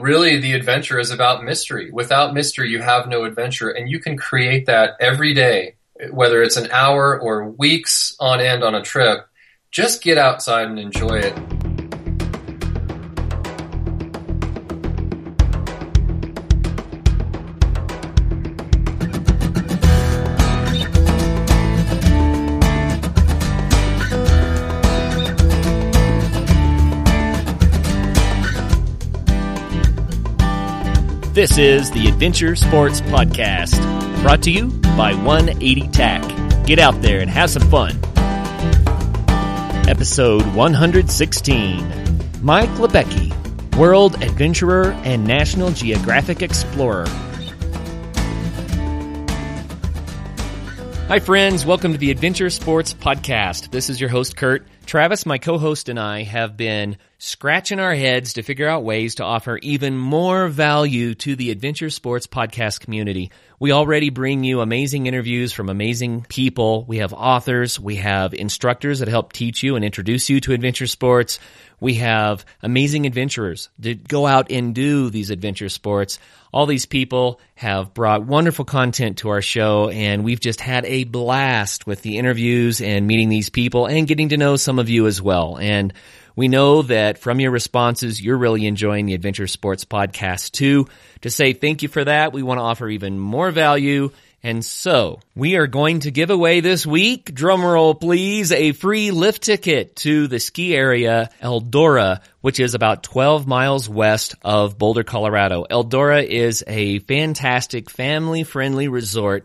Really, the adventure is about mystery. Without mystery, you have no adventure, and you can create that every day, whether it's an hour or weeks on end on a trip. Just get outside and enjoy it. This is the Adventure Sports Podcast, brought to you by 180 TAC. Get out there and have some fun. Episode 116 Mike Libecki, World Adventurer and National Geographic Explorer. Hi, friends. Welcome to the Adventure Sports Podcast. This is your host, Kurt. Travis, my co host, and I have been scratching our heads to figure out ways to offer even more value to the adventure sports podcast community. We already bring you amazing interviews from amazing people. We have authors. We have instructors that help teach you and introduce you to adventure sports. We have amazing adventurers that go out and do these adventure sports. All these people have brought wonderful content to our show and we've just had a blast with the interviews and meeting these people and getting to know some of you as well. And we know that from your responses, you're really enjoying the Adventure Sports podcast too. To say thank you for that, we want to offer even more value. And so we are going to give away this week, drumroll please, a free lift ticket to the ski area Eldora, which is about 12 miles west of Boulder, Colorado. Eldora is a fantastic family friendly resort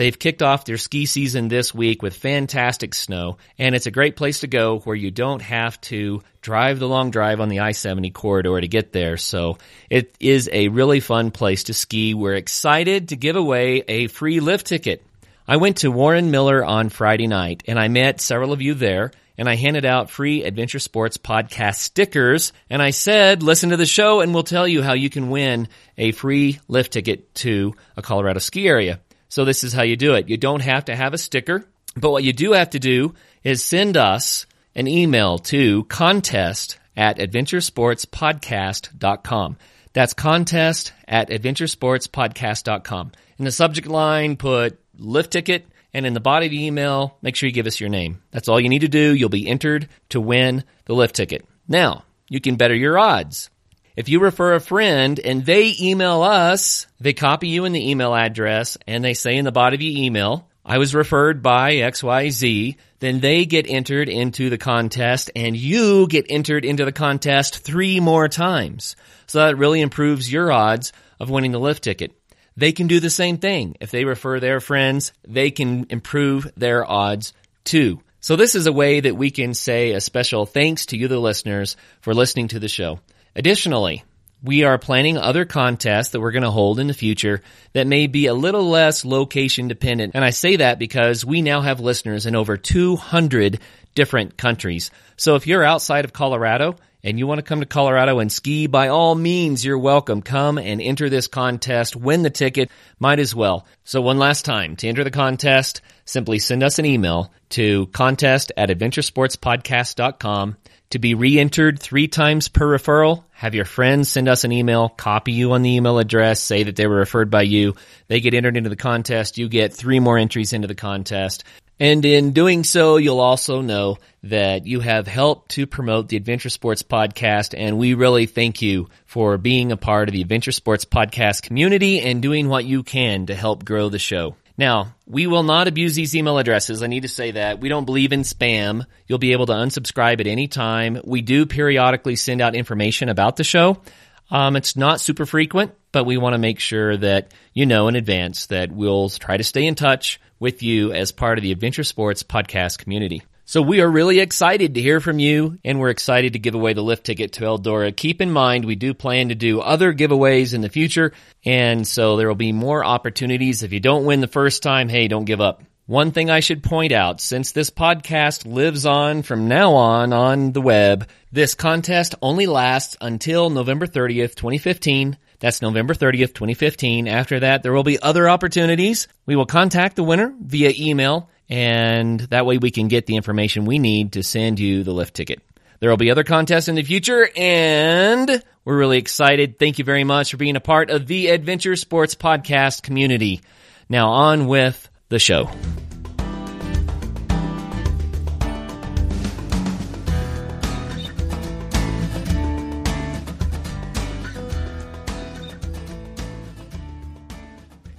They've kicked off their ski season this week with fantastic snow, and it's a great place to go where you don't have to drive the long drive on the I-70 corridor to get there. So it is a really fun place to ski. We're excited to give away a free lift ticket. I went to Warren Miller on Friday night and I met several of you there and I handed out free Adventure Sports podcast stickers and I said, listen to the show and we'll tell you how you can win a free lift ticket to a Colorado ski area. So this is how you do it. You don't have to have a sticker, but what you do have to do is send us an email to contest at adventuresportspodcast.com. That's contest at adventuresportspodcast.com. In the subject line, put lift ticket, and in the body of the email, make sure you give us your name. That's all you need to do. You'll be entered to win the lift ticket. Now, you can better your odds. If you refer a friend and they email us, they copy you in the email address and they say in the body of the email, I was referred by XYZ, then they get entered into the contest and you get entered into the contest three more times. So that really improves your odds of winning the lift ticket. They can do the same thing. If they refer their friends, they can improve their odds too. So this is a way that we can say a special thanks to you, the listeners, for listening to the show. Additionally, we are planning other contests that we're going to hold in the future that may be a little less location dependent. And I say that because we now have listeners in over 200 different countries. So if you're outside of Colorado and you want to come to Colorado and ski, by all means, you're welcome. Come and enter this contest, win the ticket, might as well. So one last time, to enter the contest, simply send us an email to contest at adventuresportspodcast.com to be re-entered three times per referral, have your friends send us an email, copy you on the email address, say that they were referred by you. They get entered into the contest. You get three more entries into the contest. And in doing so, you'll also know that you have helped to promote the Adventure Sports Podcast. And we really thank you for being a part of the Adventure Sports Podcast community and doing what you can to help grow the show. Now, we will not abuse these email addresses. I need to say that. We don't believe in spam. You'll be able to unsubscribe at any time. We do periodically send out information about the show. Um, it's not super frequent, but we want to make sure that you know in advance that we'll try to stay in touch with you as part of the Adventure Sports podcast community. So we are really excited to hear from you and we're excited to give away the lift ticket to Eldora. Keep in mind, we do plan to do other giveaways in the future. And so there will be more opportunities. If you don't win the first time, hey, don't give up. One thing I should point out, since this podcast lives on from now on on the web, this contest only lasts until November 30th, 2015. That's November 30th, 2015. After that, there will be other opportunities. We will contact the winner via email and that way we can get the information we need to send you the lift ticket. There will be other contests in the future, and we're really excited. Thank you very much for being a part of the Adventure Sports Podcast community. Now on with the show.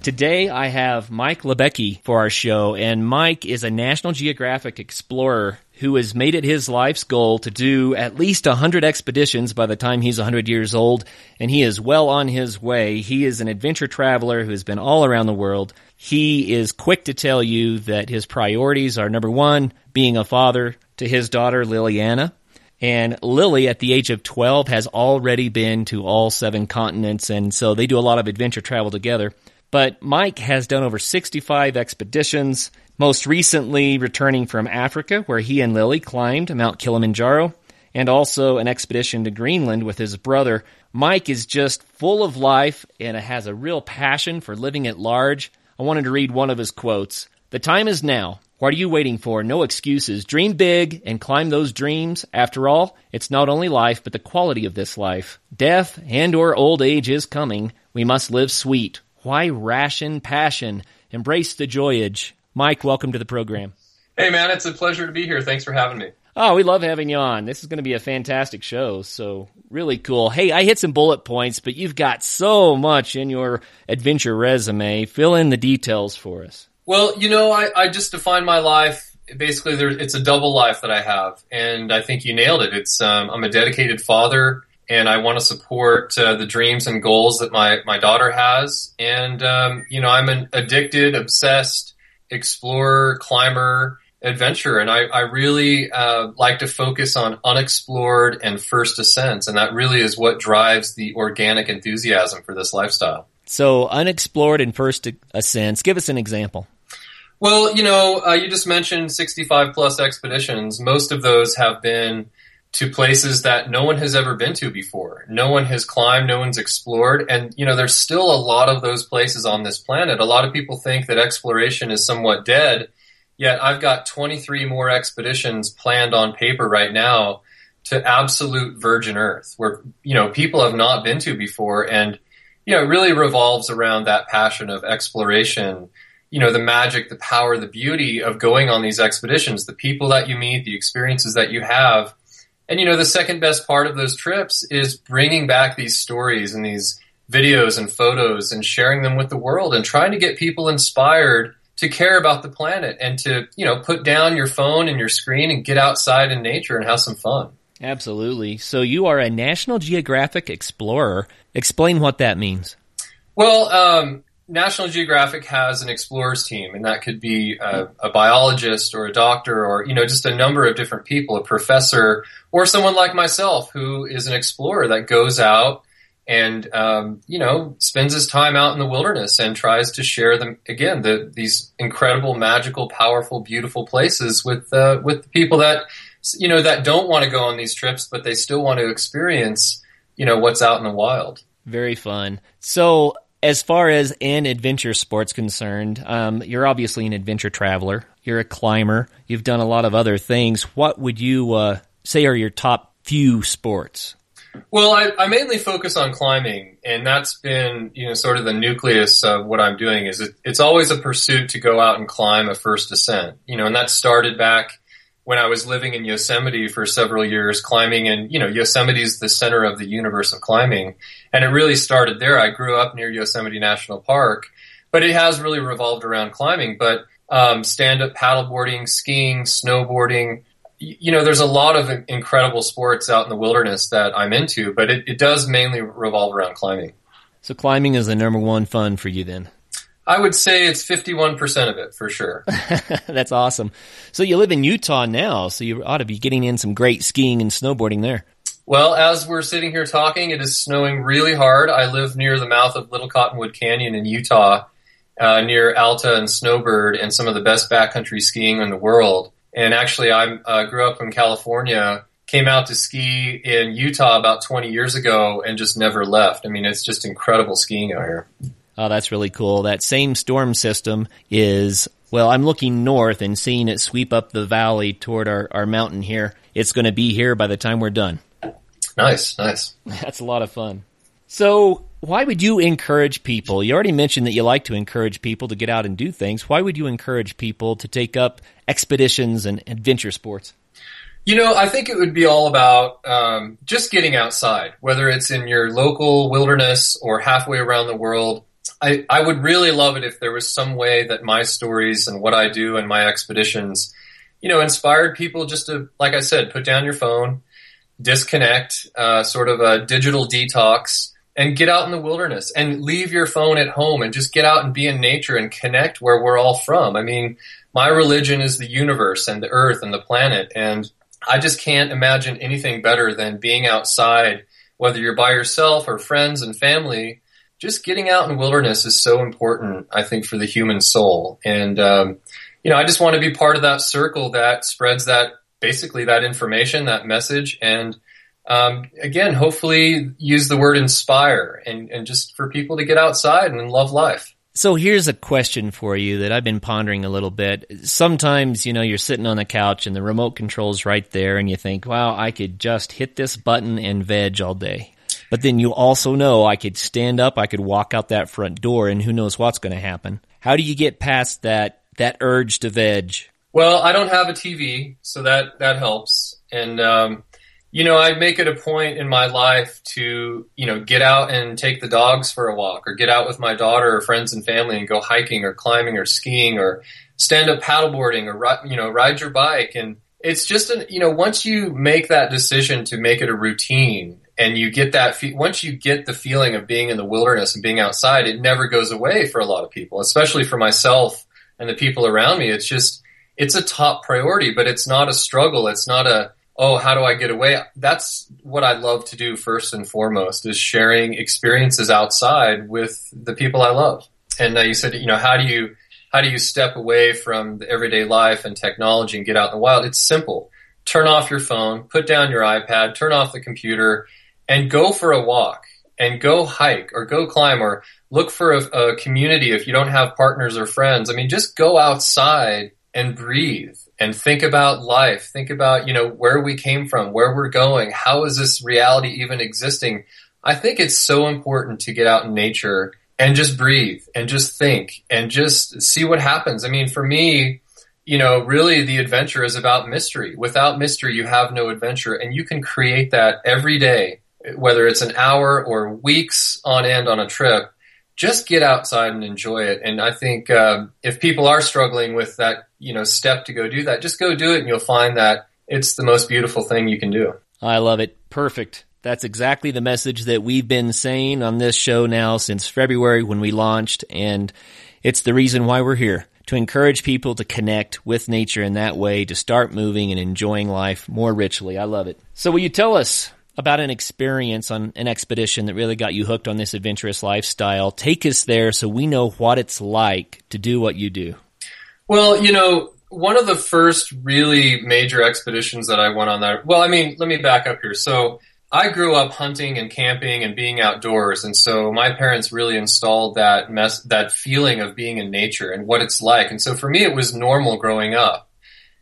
Today I have Mike Libecki for our show, and Mike is a National Geographic explorer who has made it his life's goal to do at least 100 expeditions by the time he's 100 years old, and he is well on his way. He is an adventure traveler who has been all around the world. He is quick to tell you that his priorities are number one, being a father to his daughter Liliana, and Lily, at the age of 12, has already been to all seven continents, and so they do a lot of adventure travel together. But Mike has done over 65 expeditions, most recently returning from Africa, where he and Lily climbed Mount Kilimanjaro, and also an expedition to Greenland with his brother. Mike is just full of life and has a real passion for living at large. I wanted to read one of his quotes. The time is now. What are you waiting for? No excuses. Dream big and climb those dreams. After all, it's not only life, but the quality of this life. Death and or old age is coming. We must live sweet. Why ration passion? Embrace the joyage. Mike, welcome to the program. Hey, man, it's a pleasure to be here. Thanks for having me. Oh, we love having you on. This is going to be a fantastic show. So, really cool. Hey, I hit some bullet points, but you've got so much in your adventure resume. Fill in the details for us. Well, you know, I, I just define my life. Basically, there, it's a double life that I have. And I think you nailed it. It's, um, I'm a dedicated father and I want to support uh, the dreams and goals that my my daughter has. And um, you know, I'm an addicted, obsessed explorer, climber, adventurer, and I, I really uh, like to focus on unexplored and first ascents, and that really is what drives the organic enthusiasm for this lifestyle. So, unexplored and first ascents. Give us an example. Well, you know, uh, you just mentioned 65 plus expeditions. Most of those have been to places that no one has ever been to before. No one has climbed, no one's explored. And, you know, there's still a lot of those places on this planet. A lot of people think that exploration is somewhat dead. Yet I've got 23 more expeditions planned on paper right now to absolute virgin earth where, you know, people have not been to before. And, you know, it really revolves around that passion of exploration. You know, the magic, the power, the beauty of going on these expeditions, the people that you meet, the experiences that you have and you know, the second best part of those trips is bringing back these stories and these videos and photos and sharing them with the world and trying to get people inspired to care about the planet and to, you know, put down your phone and your screen and get outside in nature and have some fun. Absolutely. So you are a National Geographic explorer. Explain what that means. Well, um, National Geographic has an explorers team, and that could be a, a, biologist or a doctor or, you know, just a number of different people, a professor or someone like myself who is an explorer that goes out and, um, you know, spends his time out in the wilderness and tries to share them again, the, these incredible, magical, powerful, beautiful places with, uh, with people that, you know, that don't want to go on these trips, but they still want to experience, you know, what's out in the wild. Very fun. So as far as in adventure sports concerned, um, you're obviously an adventure traveler. You're a climber. You've done a lot of other things. What would you uh, say are your top few sports? Well, I, I, mainly focus on climbing, and that's been you know sort of the nucleus of what I'm doing. Is it, it's always a pursuit to go out and climb a first ascent. You know, and that started back when I was living in Yosemite for several years, climbing and, you know, Yosemite is the center of the universe of climbing. And it really started there. I grew up near Yosemite National Park, but it has really revolved around climbing. But um, stand up paddleboarding, skiing, snowboarding, you know, there's a lot of incredible sports out in the wilderness that I'm into, but it, it does mainly revolve around climbing. So climbing is the number one fun for you then? I would say it's 51% of it for sure. That's awesome. So you live in Utah now, so you ought to be getting in some great skiing and snowboarding there. Well, as we're sitting here talking, it is snowing really hard. I live near the mouth of Little Cottonwood Canyon in Utah, uh, near Alta and Snowbird, and some of the best backcountry skiing in the world. And actually, I uh, grew up in California, came out to ski in Utah about 20 years ago, and just never left. I mean, it's just incredible skiing out here. Oh, that's really cool. That same storm system is, well, I'm looking north and seeing it sweep up the valley toward our, our mountain here. It's going to be here by the time we're done. Nice, nice. That's a lot of fun. So, why would you encourage people? You already mentioned that you like to encourage people to get out and do things. Why would you encourage people to take up expeditions and adventure sports? You know, I think it would be all about um, just getting outside, whether it's in your local wilderness or halfway around the world. I, I would really love it if there was some way that my stories and what I do and my expeditions, you know, inspired people just to, like I said, put down your phone, disconnect, uh, sort of a digital detox, and get out in the wilderness and leave your phone at home and just get out and be in nature and connect where we're all from. I mean, my religion is the universe and the earth and the planet. And I just can't imagine anything better than being outside, whether you're by yourself or friends and family. Just getting out in wilderness is so important, I think, for the human soul. And, um, you know, I just want to be part of that circle that spreads that basically that information, that message, and um, again, hopefully use the word inspire and, and just for people to get outside and love life. So here's a question for you that I've been pondering a little bit. Sometimes, you know, you're sitting on the couch and the remote control's right there and you think, wow, I could just hit this button and veg all day. But then you also know I could stand up, I could walk out that front door and who knows what's going to happen. How do you get past that, that urge to veg? Well, I don't have a TV, so that, that helps. And, um, you know, I make it a point in my life to, you know, get out and take the dogs for a walk or get out with my daughter or friends and family and go hiking or climbing or skiing or stand up paddleboarding or, you know, ride your bike. And it's just, an, you know, once you make that decision to make it a routine and you get that, once you get the feeling of being in the wilderness and being outside, it never goes away for a lot of people, especially for myself and the people around me. It's just, it's a top priority, but it's not a struggle. It's not a, oh, how do I get away? That's what I love to do first and foremost is sharing experiences outside with the people I love. And uh, you said, you know, how do you, how do you step away from the everyday life and technology and get out in the wild? It's simple. Turn off your phone, put down your iPad, turn off the computer and go for a walk and go hike or go climb or look for a, a community if you don't have partners or friends. I mean, just go outside and breathe and think about life. Think about, you know, where we came from, where we're going. How is this reality even existing? I think it's so important to get out in nature and just breathe and just think and just see what happens. I mean, for me, you know, really the adventure is about mystery. Without mystery, you have no adventure and you can create that every day, whether it's an hour or weeks on end on a trip just get outside and enjoy it. And I think um, if people are struggling with that, you know, step to go do that, just go do it, and you'll find that it's the most beautiful thing you can do. I love it. Perfect. That's exactly the message that we've been saying on this show now since February when we launched, and it's the reason why we're here to encourage people to connect with nature in that way, to start moving and enjoying life more richly. I love it. So, will you tell us about an experience on an expedition that really got you hooked on this adventurous lifestyle. Take us there so we know what it's like to do what you do. Well, you know, one of the first really major expeditions that I went on that, well, I mean, let me back up here. So I grew up hunting and camping and being outdoors. And so my parents really installed that mess, that feeling of being in nature and what it's like. And so for me, it was normal growing up.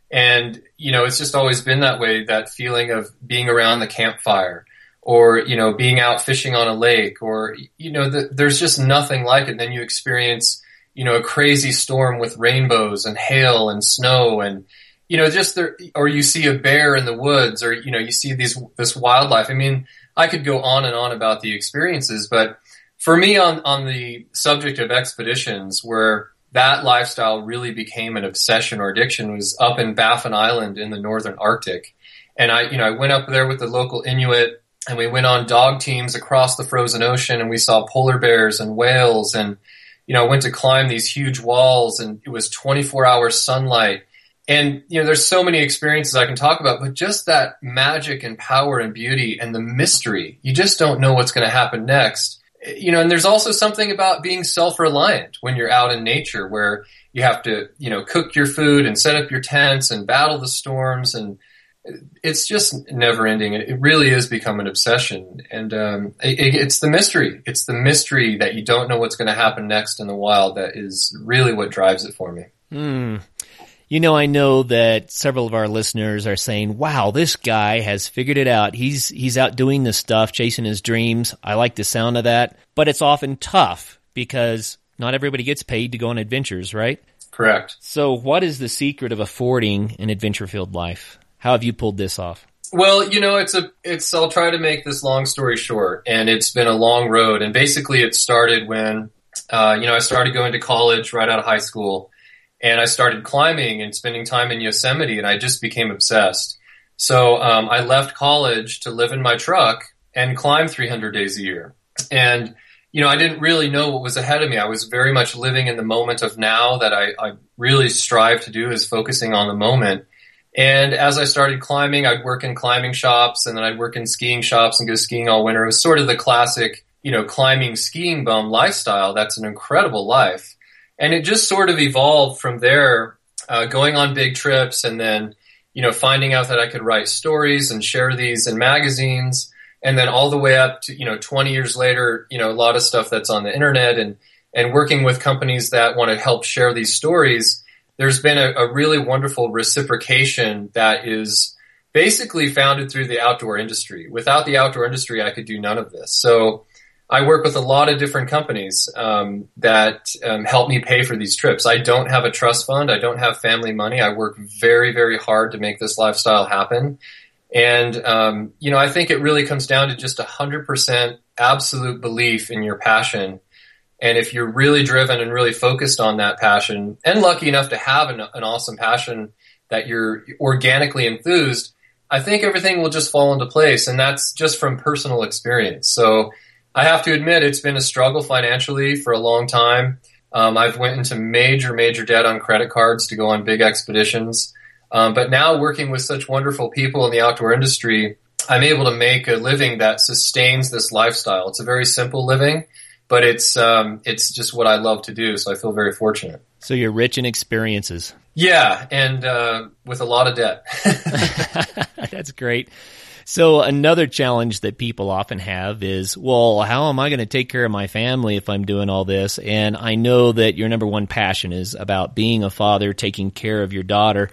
And, you know, it's just always been that way, that feeling of being around the campfire or, you know, being out fishing on a lake or, you know, the, there's just nothing like it. And then you experience, you know, a crazy storm with rainbows and hail and snow and, you know, just there, or you see a bear in the woods or, you know, you see these, this wildlife. I mean, I could go on and on about the experiences, but for me on, on the subject of expeditions where, that lifestyle really became an obsession or addiction was up in Baffin Island in the northern Arctic. And I, you know, I went up there with the local Inuit and we went on dog teams across the frozen ocean and we saw polar bears and whales and, you know, went to climb these huge walls and it was 24 hour sunlight. And, you know, there's so many experiences I can talk about, but just that magic and power and beauty and the mystery, you just don't know what's going to happen next you know, and there's also something about being self-reliant when you're out in nature where you have to, you know, cook your food and set up your tents and battle the storms and it's just never ending. It really is become an obsession and, um, it, it's the mystery. It's the mystery that you don't know what's going to happen next in the wild that is really what drives it for me. Hmm. You know, I know that several of our listeners are saying, "Wow, this guy has figured it out. He's he's out doing this stuff, chasing his dreams." I like the sound of that, but it's often tough because not everybody gets paid to go on adventures, right? Correct. So, what is the secret of affording an adventure-filled life? How have you pulled this off? Well, you know, it's a, it's, I'll try to make this long story short and it's been a long road. And basically it started when, uh, you know, I started going to college right out of high school and I started climbing and spending time in Yosemite and I just became obsessed. So, um, I left college to live in my truck and climb 300 days a year. And, you know, I didn't really know what was ahead of me. I was very much living in the moment of now that I, I really strive to do is focusing on the moment. And as I started climbing, I'd work in climbing shops and then I'd work in skiing shops and go skiing all winter. It was sort of the classic, you know, climbing skiing bum lifestyle. That's an incredible life. And it just sort of evolved from there, uh, going on big trips and then, you know, finding out that I could write stories and share these in magazines. And then all the way up to, you know, 20 years later, you know, a lot of stuff that's on the internet and, and working with companies that want to help share these stories there's been a, a really wonderful reciprocation that is basically founded through the outdoor industry. Without the outdoor industry, I could do none of this. So I work with a lot of different companies um, that um, help me pay for these trips. I don't have a trust fund. I don't have family money. I work very, very hard to make this lifestyle happen. And um, you know, I think it really comes down to just a hundred percent absolute belief in your passion and if you're really driven and really focused on that passion and lucky enough to have an, an awesome passion that you're organically enthused, I think everything will just fall into place. And that's just from personal experience. So I have to admit it's been a struggle financially for a long time. Um, I've went into major, major debt on credit cards to go on big expeditions. Um, but now working with such wonderful people in the outdoor industry, I'm able to make a living that sustains this lifestyle. It's a very simple living but it's um, it's just what I love to do. So I feel very fortunate. So you're rich in experiences. Yeah, and uh, with a lot of debt. That's great. So another challenge that people often have is, well, how am I going to take care of my family if I'm doing all this? And I know that your number one passion is about being a father, taking care of your daughter.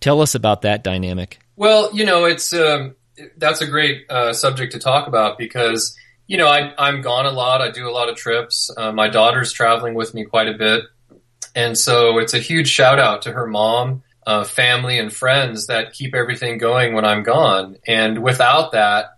Tell us about that dynamic. Well, you know, it's um, that's a great uh, subject to talk about because you know, I, I'm gone a lot. I do a lot of trips. Uh, my daughter's traveling with me quite a bit. And so it's a huge shout out to her mom, uh, family, and friends that keep everything going when I'm gone. And without that,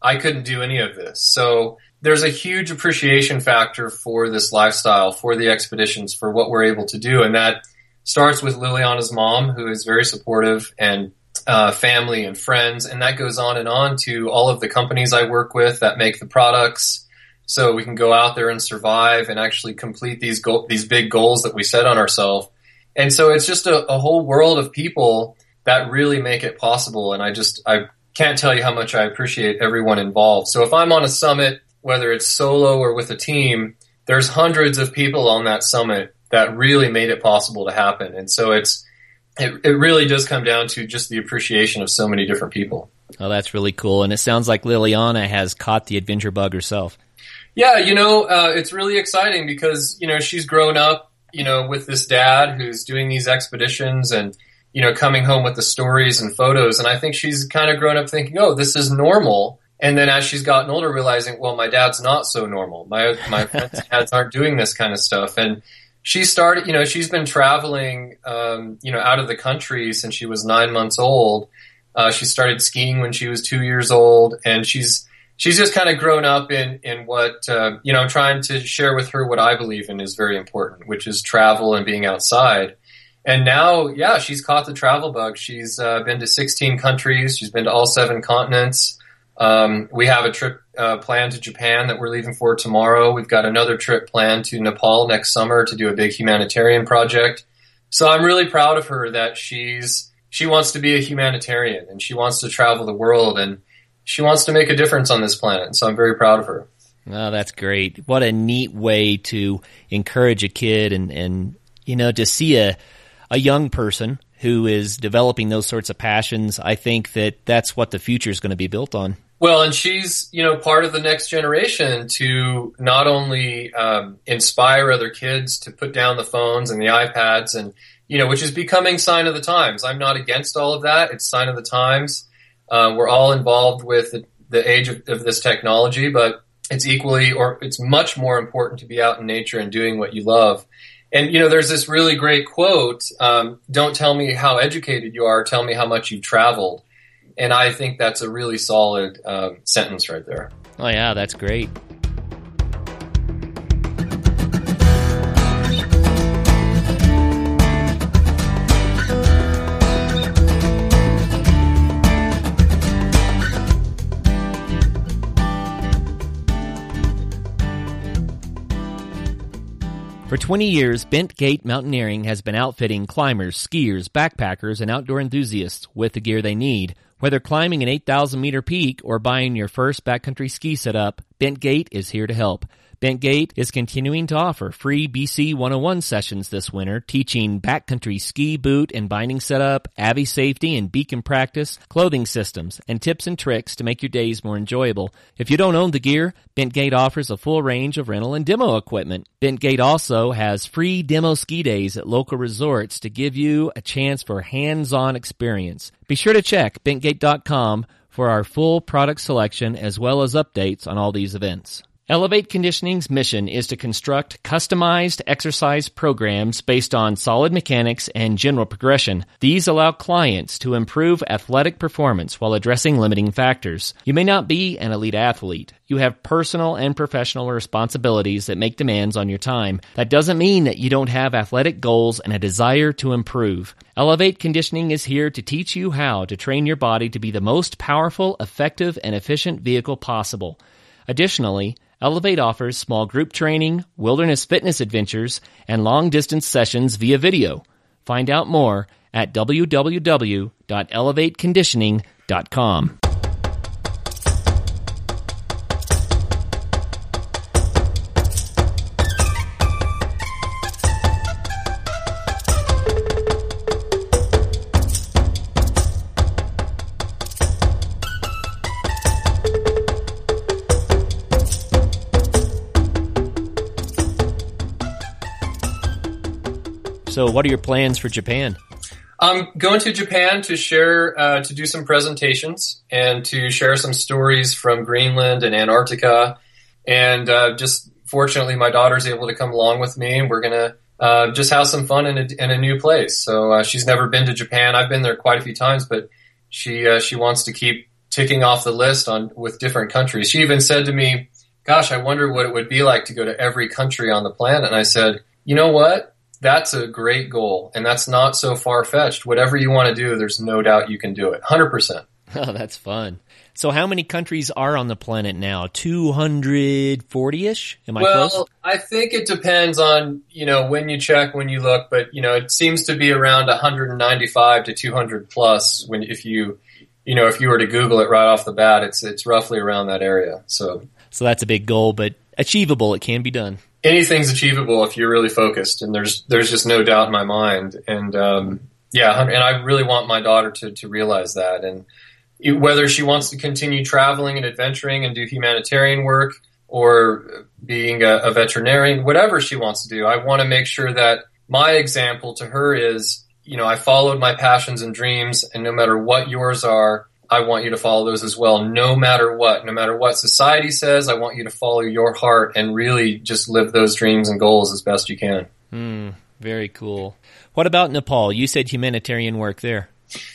I couldn't do any of this. So there's a huge appreciation factor for this lifestyle, for the expeditions, for what we're able to do. And that starts with Liliana's mom, who is very supportive and uh, family and friends, and that goes on and on to all of the companies I work with that make the products. So we can go out there and survive and actually complete these go- these big goals that we set on ourselves. And so it's just a, a whole world of people that really make it possible. And I just I can't tell you how much I appreciate everyone involved. So if I'm on a summit, whether it's solo or with a team, there's hundreds of people on that summit that really made it possible to happen. And so it's it, it really does come down to just the appreciation of so many different people. Oh, that's really cool. And it sounds like Liliana has caught the adventure bug herself. Yeah, you know, uh, it's really exciting because, you know, she's grown up, you know, with this dad who's doing these expeditions and, you know, coming home with the stories and photos. And I think she's kind of grown up thinking, oh, this is normal. And then as she's gotten older, realizing, well, my dad's not so normal. My, my friends' dads aren't doing this kind of stuff. And, she started, you know, she's been traveling, um, you know, out of the country since she was nine months old. Uh, she started skiing when she was two years old, and she's she's just kind of grown up in in what uh, you know. Trying to share with her what I believe in is very important, which is travel and being outside. And now, yeah, she's caught the travel bug. She's uh, been to 16 countries. She's been to all seven continents. Um, we have a trip uh, planned to Japan that we're leaving for tomorrow. We've got another trip planned to Nepal next summer to do a big humanitarian project. So I'm really proud of her that she's she wants to be a humanitarian and she wants to travel the world and she wants to make a difference on this planet. So I'm very proud of her. Oh, that's great. What a neat way to encourage a kid and, and you know, to see a, a young person who is developing those sorts of passions. I think that that's what the future is going to be built on. Well, and she's, you know, part of the next generation to not only um, inspire other kids to put down the phones and the iPads and, you know, which is becoming sign of the times. I'm not against all of that. It's sign of the times. Uh, we're all involved with the, the age of, of this technology, but it's equally or it's much more important to be out in nature and doing what you love. And you know, there's this really great quote: um, "Don't tell me how educated you are; tell me how much you've traveled." And I think that's a really solid um, sentence right there. Oh yeah, that's great. For 20 years, Bent Gate Mountaineering has been outfitting climbers, skiers, backpackers, and outdoor enthusiasts with the gear they need. Whether climbing an 8,000 meter peak or buying your first backcountry ski setup, Bent Gate is here to help. Bentgate is continuing to offer free BC 101 sessions this winter, teaching backcountry ski, boot, and binding setup, AVI safety and beacon practice, clothing systems, and tips and tricks to make your days more enjoyable. If you don't own the gear, Bentgate offers a full range of rental and demo equipment. Bentgate also has free demo ski days at local resorts to give you a chance for hands-on experience. Be sure to check bentgate.com for our full product selection as well as updates on all these events. Elevate Conditioning's mission is to construct customized exercise programs based on solid mechanics and general progression. These allow clients to improve athletic performance while addressing limiting factors. You may not be an elite athlete. You have personal and professional responsibilities that make demands on your time. That doesn't mean that you don't have athletic goals and a desire to improve. Elevate Conditioning is here to teach you how to train your body to be the most powerful, effective, and efficient vehicle possible. Additionally, Elevate offers small group training, wilderness fitness adventures, and long distance sessions via video. Find out more at www.elevateconditioning.com. So, what are your plans for Japan? I'm going to Japan to share, uh, to do some presentations and to share some stories from Greenland and Antarctica. And uh, just fortunately, my daughter's able to come along with me, and we're going to uh, just have some fun in a, in a new place. So uh, she's never been to Japan. I've been there quite a few times, but she uh, she wants to keep ticking off the list on with different countries. She even said to me, "Gosh, I wonder what it would be like to go to every country on the planet." And I said, "You know what? That's a great goal and that's not so far fetched. Whatever you want to do, there's no doubt you can do it. 100%. Oh, that's fun. So how many countries are on the planet now? 240-ish? Am I well, close? I think it depends on, you know, when you check, when you look, but you know, it seems to be around 195 to 200 plus when if you you know, if you were to Google it right off the bat, it's it's roughly around that area. So So that's a big goal, but achievable. It can be done anything's achievable if you're really focused, and there's there's just no doubt in my mind. And um, yeah, and I really want my daughter to to realize that, and whether she wants to continue traveling and adventuring and do humanitarian work or being a, a veterinarian, whatever she wants to do, I want to make sure that my example to her is, you know, I followed my passions and dreams, and no matter what yours are, I want you to follow those as well, no matter what. No matter what society says, I want you to follow your heart and really just live those dreams and goals as best you can. Mm, very cool. What about Nepal? You said humanitarian work there.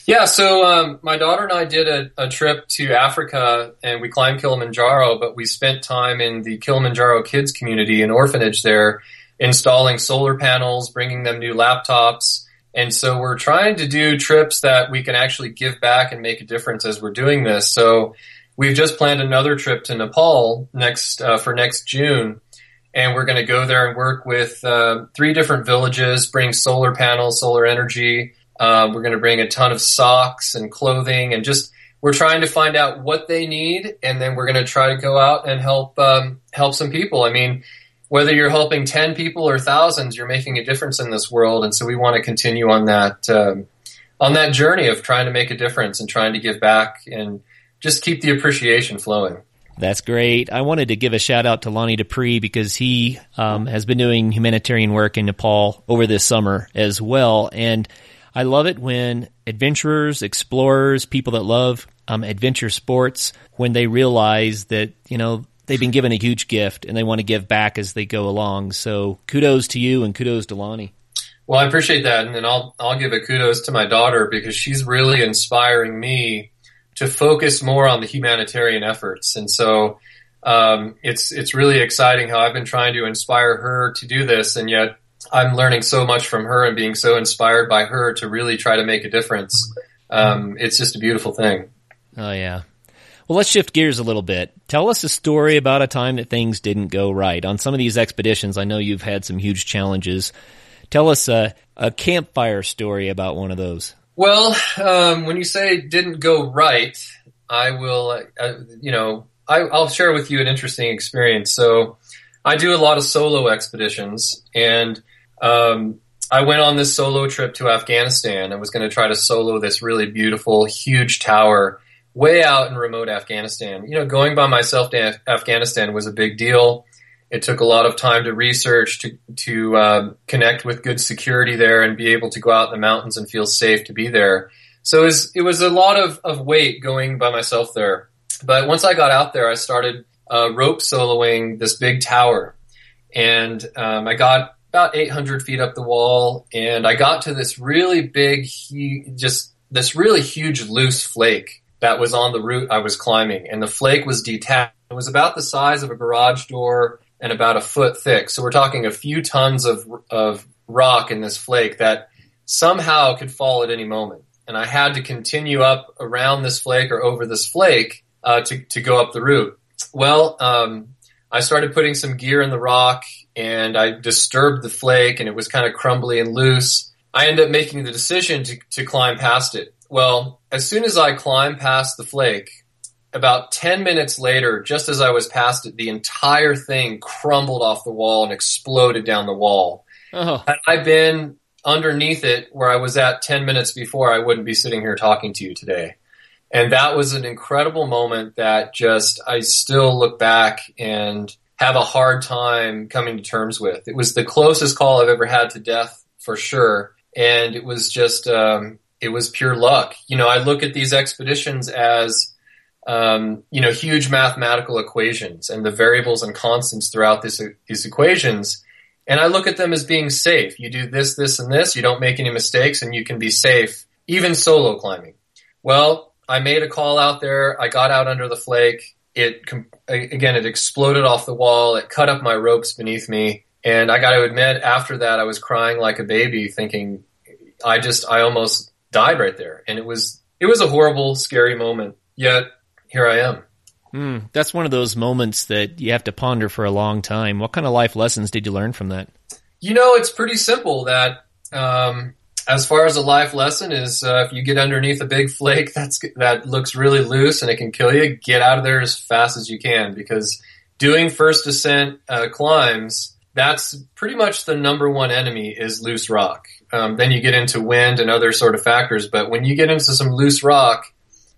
Yeah, so um, my daughter and I did a, a, trip to Africa and we climbed Kilimanjaro, but we spent time in the Kilimanjaro kids community, an orphanage there, installing solar panels, bringing them new laptops, and so we're trying to do trips that we can actually give back and make a difference as we're doing this. So we've just planned another trip to Nepal next uh, for next June, and we're going to go there and work with uh, three different villages, bring solar panels, solar energy. Uh, we're going to bring a ton of socks and clothing, and just we're trying to find out what they need, and then we're going to try to go out and help um, help some people. I mean whether you're helping 10 people or thousands, you're making a difference in this world. And so we want to continue on that, um, on that journey of trying to make a difference and trying to give back and just keep the appreciation flowing. That's great. I wanted to give a shout out to Lonnie Dupre because he um, has been doing humanitarian work in Nepal over this summer as well. And I love it when adventurers, explorers, people that love um, adventure sports, when they realize that, you know, they've been given a huge gift and they want to give back as they go along. So kudos to you and kudos to Lonnie. Well, I appreciate that. And then I'll, I'll give a kudos to my daughter because she's really inspiring me to focus more on the humanitarian efforts. And so, um, it's, it's really exciting how I've been trying to inspire her to do this. And yet I'm learning so much from her and being so inspired by her to really try to make a difference. Um, it's just a beautiful thing. Oh yeah. Well, let's shift gears a little bit. Tell us a story about a time that things didn't go right. On some of these expeditions, I know you've had some huge challenges. Tell us a, a campfire story about one of those. Well, um, when you say didn't go right, I will, uh, you know, I, I'll share with you an interesting experience. So I do a lot of solo expeditions and um, I went on this solo trip to Afghanistan. I was going to try to solo this really beautiful, huge tower way out in remote Afghanistan. You know, going by myself to Af- Afghanistan was a big deal. It took a lot of time to research, to to uh, connect with good security there, and be able to go out in the mountains and feel safe to be there. So it was, it was a lot of, of weight going by myself there. But once I got out there, I started uh, rope soloing this big tower, and um, I got about 800 feet up the wall, and I got to this really big, he- just this really huge loose flake that was on the route I was climbing, and the flake was detached. It was about the size of a garage door and about a foot thick. So we're talking a few tons of of rock in this flake that somehow could fall at any moment. And I had to continue up around this flake or over this flake uh, to to go up the route. Well, um, I started putting some gear in the rock and I disturbed the flake and it was kind of crumbly and loose. I ended up making the decision to, to climb past it. Well, as soon as I climbed past the flake, about 10 minutes later, just as I was past it, the entire thing crumbled off the wall and exploded down the wall. Oh. Had I been underneath it where I was at 10 minutes before, I wouldn't be sitting here talking to you today. And that was an incredible moment that just, I still look back and have a hard time coming to terms with. It was the closest call I've ever had to death for sure. And it was just, um, it was pure luck. You know, I look at these expeditions as, um, you know, huge mathematical equations and the variables and constants throughout this, these equations. And I look at them as being safe. You do this, this, and this. You don't make any mistakes and you can be safe, even solo climbing. Well, I made a call out there. I got out under the flake it again it exploded off the wall it cut up my ropes beneath me and i got to admit after that i was crying like a baby thinking i just i almost died right there. And it was it was a horrible scary moment. Yet here i am. Mm, that's one of those moments that you have to ponder for a long time. What kind of life lessons did you learn from that? You know it's pretty simple that um, as far as a life lesson is, uh, if you get underneath a big flake that's that looks really loose and it can kill you, get out of there as fast as you can. Because doing first descent uh, climbs, that's pretty much the number one enemy is loose rock. Um, then you get into wind and other sort of factors, but when you get into some loose rock,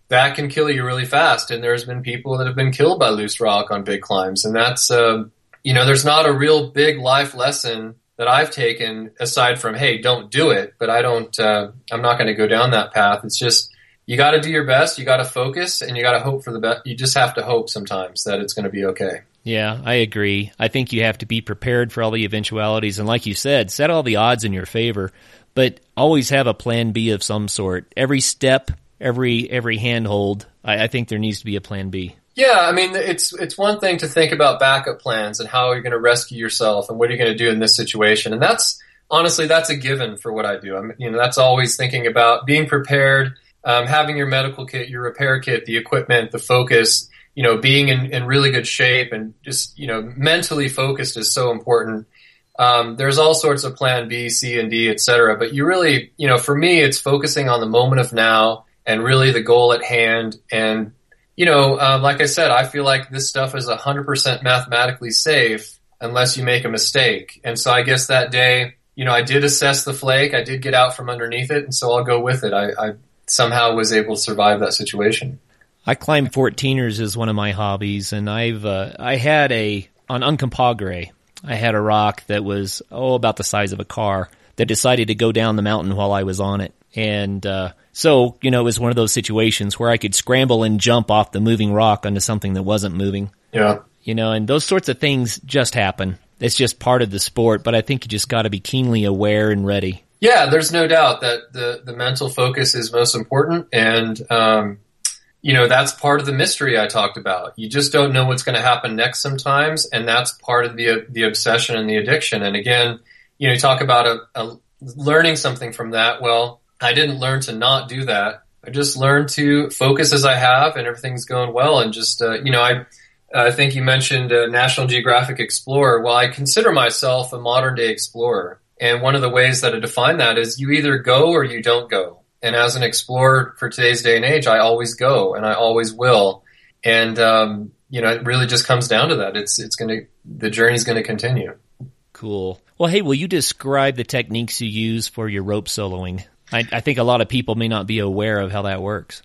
that can kill you really fast. And there's been people that have been killed by loose rock on big climbs, and that's uh, you know, there's not a real big life lesson that I've taken aside from, hey, don't do it, but I don't, uh, I'm not going to go down that path. It's just, you got to do your best, you got to focus, and you got to hope for the best. You just have to hope sometimes that it's going to be okay. Yeah, I agree. I think you have to be prepared for all the eventualities. And like you said, set all the odds in your favor, but always have a plan B of some sort. Every step, every, every handhold, I, I think there needs to be a plan B. Yeah, I mean, it's it's one thing to think about backup plans and how you're going to rescue yourself and what are you going to do in this situation, and that's honestly that's a given for what I do. I'm you know that's always thinking about being prepared, um, having your medical kit, your repair kit, the equipment, the focus. You know, being in, in really good shape and just you know mentally focused is so important. Um, there's all sorts of plan B, C, and D, et cetera. But you really, you know, for me, it's focusing on the moment of now and really the goal at hand and you know, um, like I said, I feel like this stuff is 100% mathematically safe unless you make a mistake. And so I guess that day, you know, I did assess the flake. I did get out from underneath it. And so I'll go with it. I, I somehow was able to survive that situation. I climb 14ers as one of my hobbies, and I've uh, I had a on Uncompahgre. I had a rock that was oh about the size of a car that decided to go down the mountain while I was on it, and uh, so you know it was one of those situations where I could scramble and jump off the moving rock onto something that wasn't moving. Yeah, you know, and those sorts of things just happen. It's just part of the sport, but I think you just got to be keenly aware and ready. Yeah, there's no doubt that the the mental focus is most important, and um, you know that's part of the mystery I talked about. You just don't know what's going to happen next sometimes, and that's part of the the obsession and the addiction. And again, you know, you talk about a, a learning something from that. Well, I didn't learn to not do that. I just learned to focus as I have, and everything's going well. And just uh, you know, I I think you mentioned uh, National Geographic Explorer. Well, I consider myself a modern day explorer. And one of the ways that I define that is you either go or you don't go. And as an explorer for today's day and age, I always go and I always will. And, um, you know, it really just comes down to that. It's, it's going to, the journey's going to continue. Cool. Well, hey, will you describe the techniques you use for your rope soloing? I, I think a lot of people may not be aware of how that works.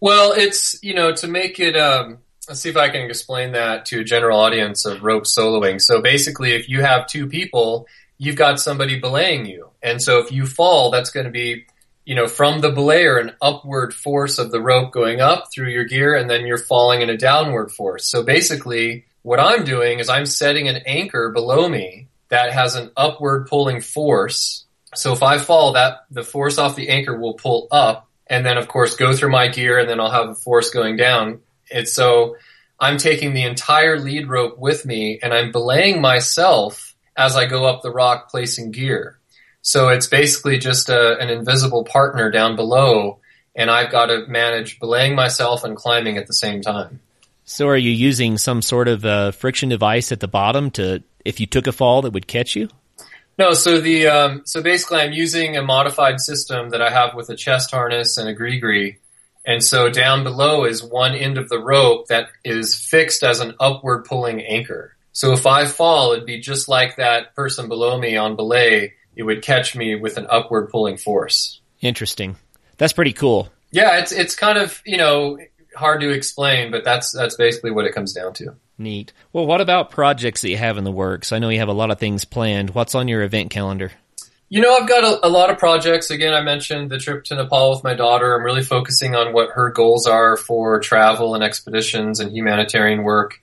Well, it's, you know, to make it, um, let's see if I can explain that to a general audience of rope soloing. So basically, if you have two people you've got somebody belaying you. And so if you fall, that's going to be, you know, from the belayer, an upward force of the rope going up through your gear, and then you're falling in a downward force. So basically, what I'm doing is I'm setting an anchor below me that has an upward pulling force. So if I fall, that the force off the anchor will pull up, and then of course go through my gear, and then I'll have a force going down. It's so I'm taking the entire lead rope with me, and I'm belaying myself as I go up the rock placing gear. So it's basically just a, an invisible partner down below, and I've got to manage belaying myself and climbing at the same time. So are you using some sort of a friction device at the bottom to, if you took a fall, that would catch you? No, so the um, so basically, I'm using a modified system that I have with a chest harness and a gree and so down below is one end of the rope that is fixed as an upward pulling anchor. So if I fall, it'd be just like that person below me on belay. It would catch me with an upward pulling force. Interesting. That's pretty cool. Yeah, it's it's kind of you know hard to explain, but that's that's basically what it comes down to. Neat. Well, what about projects that you have in the works? I know you have a lot of things planned. What's on your event calendar? You know, I've got a, a, lot of projects. Again, I mentioned the trip to Nepal with my daughter. I'm really focusing on what her goals are for travel and expeditions and humanitarian work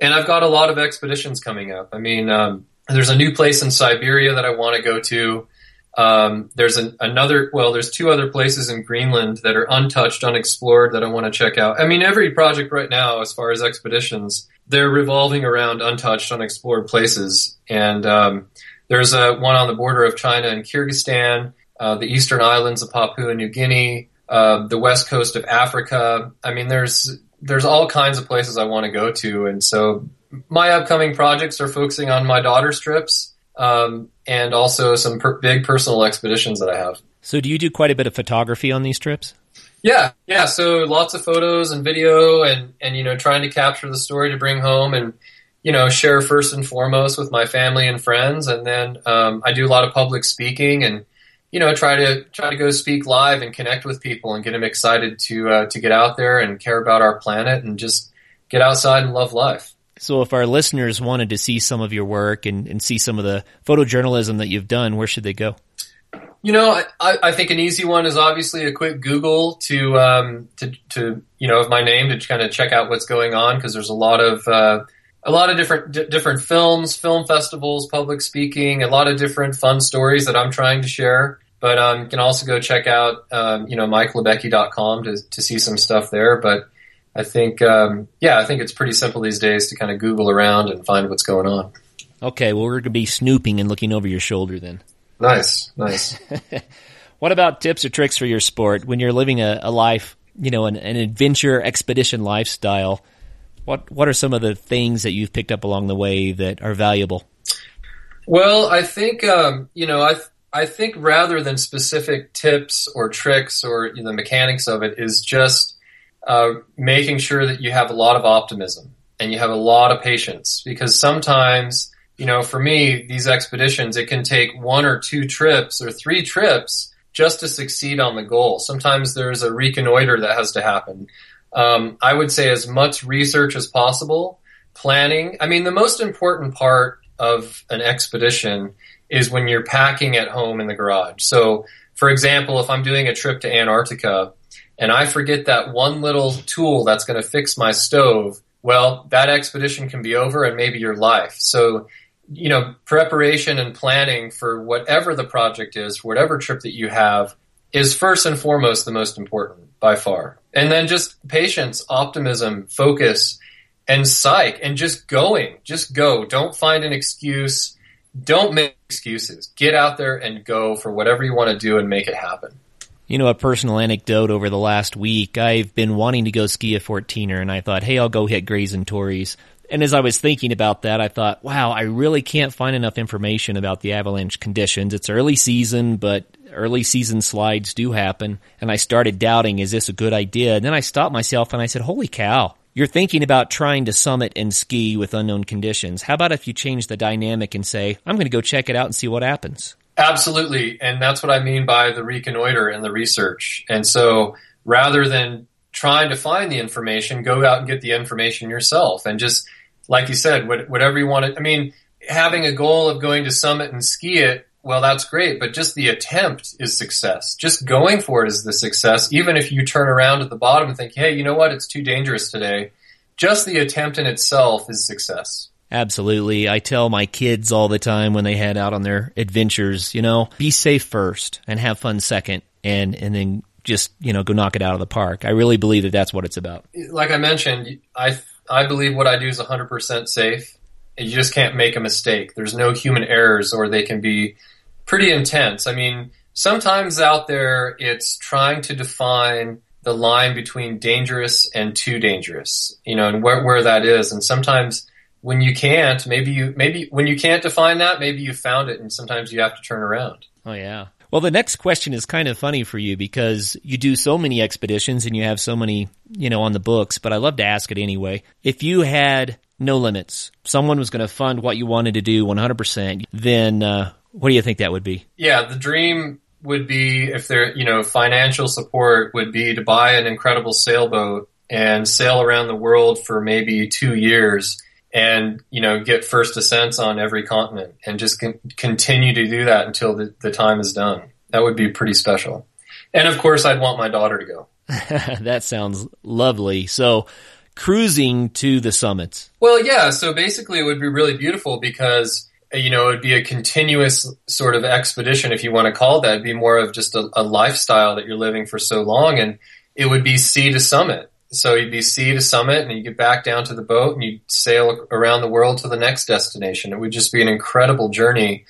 and I've got a lot of expeditions coming up. I mean, um, there's a new place in Siberia that I want to go to. Um, there's an, another, well, there's two other places in Greenland that are untouched, unexplored that I want to check out. I mean, every project right now, as far as expeditions, they're revolving around untouched, unexplored places. And um, there's a one on the border of China and Kyrgyzstan, uh, the eastern islands of Papua New Guinea, uh, the west coast of Africa. I mean, there's there's all kinds of places I want to go to, and so my upcoming projects are focusing on my daughter's trips um, and also some per- big personal expeditions that I have. So, do you do quite a bit of photography on these trips? Yeah, yeah. So lots of photos and video, and and you know, trying to capture the story to bring home, and you know, share first and foremost with my family and friends, and then um, I do a lot of public speaking and you know, try to try to go speak live and connect with people and get them excited to uh, to get out there and care about our planet and just get outside and love life. So, if our listeners wanted to see some of your work and, and see some of the photojournalism that you've done, where should they go? You know, I, I think an easy one is obviously a quick Google to um, to to you know of my name to kind of check out what's going on because there's a lot of uh, a lot of different d- different films, film festivals, public speaking, a lot of different fun stories that I'm trying to share. But um, you can also go check out, um, you know, mikelibecki.com to, to see some stuff there. But I think, um, yeah, I think it's pretty simple these days to kind of Google around and find what's going on. Okay, well, we're going to be snooping and looking over your shoulder then. Nice, nice. what about tips or tricks for your sport when you're living a, a life, you know, an, an, adventure expedition lifestyle? What what are some of the things that you've picked up along the way that are valuable? Well, I think um, you know I I think rather than specific tips or tricks or you know, the mechanics of it is just uh, making sure that you have a lot of optimism and you have a lot of patience because sometimes you know for me these expeditions it can take one or two trips or three trips just to succeed on the goal sometimes there's a reconnoiter that has to happen Um, I would say as much research as possible, planning. I mean, the most important part of an expedition is when you're packing at home in the garage. So, for example, if I'm doing a trip to Antarctica and I forget that one little tool that's going to fix my stove, well, that expedition can be over and maybe your life. So, you know, preparation and planning for whatever the project is, whatever trip that you have, is first and foremost the most important by far. And then just patience, optimism, focus, and psych, and just going. Just go. Don't find an excuse. Don't make excuses. Get out there and go for whatever you want to do and make it happen. You know, a personal anecdote over the last week, I've been wanting to go ski a 14er and I thought, hey, I'll go hit Grays and Torreys. And as I was thinking about that, I thought, wow, I really can't find enough information about the avalanche conditions. It's early season, but early season slides do happen. And I started doubting, is this a good idea? And then I stopped myself and I said, holy cow, you're thinking about trying to summit and ski with unknown conditions. How about if you change the dynamic and say, I'm going to go check it out and see what happens? Absolutely. And that's what I mean by the reconnoiter and the research. And so rather than trying to find the information, go out and get the information yourself and just, like you said, whatever you want to, I mean, having a goal of going to summit and ski it, well, that's great, but just the attempt is success. Just going for it is the success. Even if you turn around at the bottom and think, hey, you know what? It's too dangerous today. Just the attempt in itself is success. Absolutely. I tell my kids all the time when they head out on their adventures, you know, be safe first and have fun second and, and then just you know go knock it out of the park. I really believe that that's what it's about. Like I mentioned, I I believe what I do is 100% safe. You just can't make a mistake. There's no human errors, or they can be pretty intense. I mean, sometimes out there, it's trying to define the line between dangerous and too dangerous. You know, and where where that is, and sometimes when you can't, maybe you maybe when you can't define that, maybe you found it, and sometimes you have to turn around. Oh yeah. Well, the next question is kind of funny for you because you do so many expeditions and you have so many, you know, on the books, but I love to ask it anyway. If you had no limits, someone was going to fund what you wanted to do 100%, then uh, what do you think that would be? Yeah, the dream would be if there, you know, financial support would be to buy an incredible sailboat and sail around the world for maybe two years and you know get first ascents on every continent and just con- continue to do that until the, the time is done. That would be pretty special. And of course i'd want my daughter to go. That sounds lovely. So cruising to the summits. Well yeah. So basically it would be really beautiful because you know it would be a continuous sort of expedition if you want to call that. It'd be more of just a, a lifestyle that you're living for so long and it would be sea to summit so you'd be sea to summit and you get back down to the boat and you sail around the world to the next destination. It would just be an incredible journey.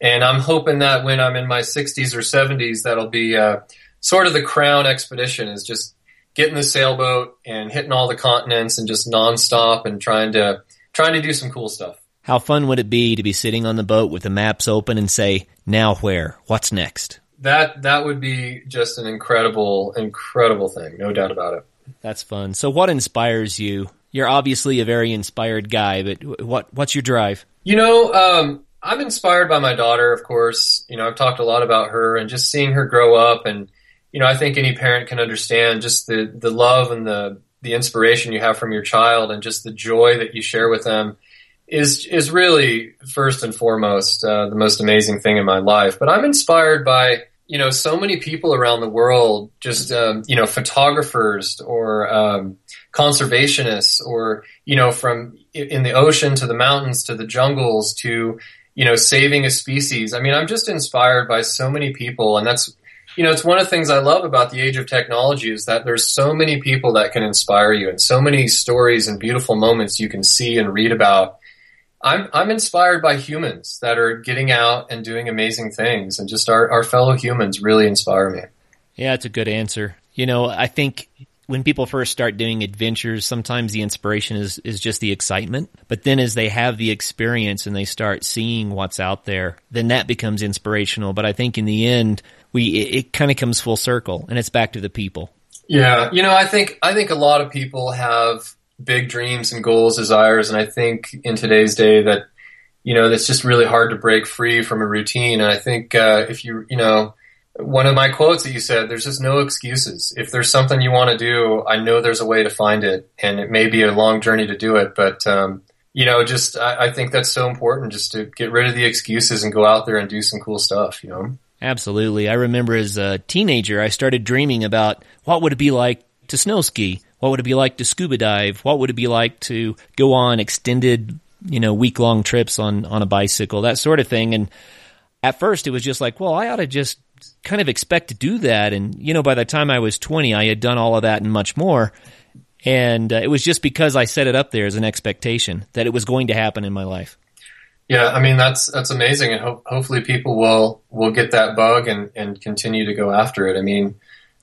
And I'm hoping that when I'm in my 60s or 70s, that'll be uh, sort of the crown expedition is just getting the sailboat and hitting all the continents and just nonstop and trying to trying to do some cool stuff. How fun would it be to be sitting on the boat with the maps open and say, "Now where? What's next?" That that would be just an incredible incredible thing, no doubt about it. That's fun. So, what inspires you? You're obviously a very inspired guy, but what what's your drive? You know, um, I'm inspired by my daughter, of course. You know, I've talked a lot about her and just seeing her grow up, and you know, I think any parent can understand just the the love and the the inspiration you have from your child, and just the joy that you share with them is is really first and foremost uh, the most amazing thing in my life. But I'm inspired by you know, so many people around the world, just, um, you know, photographers or um, conservationists or, you know, from in the ocean to the mountains to the jungles to, you know, saving a species. I mean, I'm just inspired by so many people. And that's, you know, it's one of the things I love about the age of technology is that there's so many people that can inspire you and so many stories and beautiful moments you can see and read about I'm I'm inspired by humans that are getting out and doing amazing things, and just our, our fellow humans really inspire me. Yeah, it's a good answer. You know, I think when people first start doing adventures, sometimes the inspiration is, is just the excitement. But then as they have the experience and they start seeing what's out there, then that becomes inspirational. But I think in the end, we, it, it kind of comes full circle and it's back to the people. Yeah. You know, I think, I think a lot of people have big dreams and goals, desires. And I think in today's day that, you know, it's just really hard to break free from a routine. And I think, uh, if you, you know, one of my quotes that you said, there's just no excuses. If there's something you want to do, I know there's a way to find it and it may be a long journey to do it, but, um, you know, just, I, I think that's so important just to get rid of the excuses and go out there and do some cool stuff, you know? Absolutely. I remember as a teenager, I started dreaming about what would it be like to snow ski? What would it be like to scuba dive? What would it be like to go on extended, you know, week long trips on, on a bicycle, that sort of thing. And at first it was just like, well, I ought to just kind of expect to do that. And, you know, by the time I was 20, I had done all of that and much more. And uh, it was just because I set it up there as an expectation that it was going to happen in my life. Yeah, I mean that's that's amazing, and ho- hopefully people will will get that bug and and continue to go after it. I mean,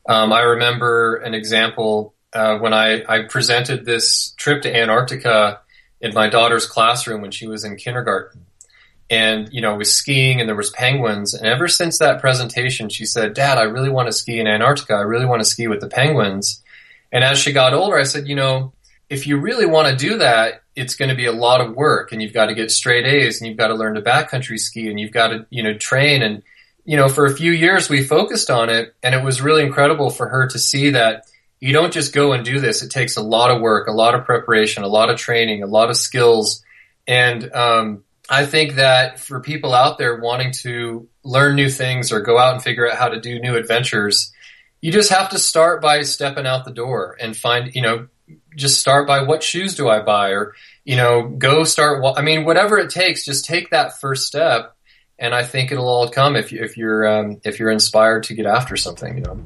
um, I remember an example uh, when I I presented this trip to Antarctica in my daughter's classroom when she was in kindergarten, and you know was skiing and there was penguins, and ever since that presentation, she said, "Dad, I really want to ski in Antarctica. I really want to ski with the penguins." And as she got older, I said, "You know." If you really want to do that, it's going to be a lot of work and you've got to get straight A's and you've got to learn to backcountry ski and you've got to, you know, train. And, you know, for a few years we focused on it and it was really incredible for her to see that you don't just go and do this. It takes a lot of work, a lot of preparation, a lot of training, a lot of skills. And, um, I think that for people out there wanting to learn new things or go out and figure out how to do new adventures, you just have to start by stepping out the door and find, you know, just start by what shoes do I buy or, you know, go start. I mean, whatever it takes, just take that first step. And I think it'll all come if you, if you're, um, if you're inspired to get after something, you know.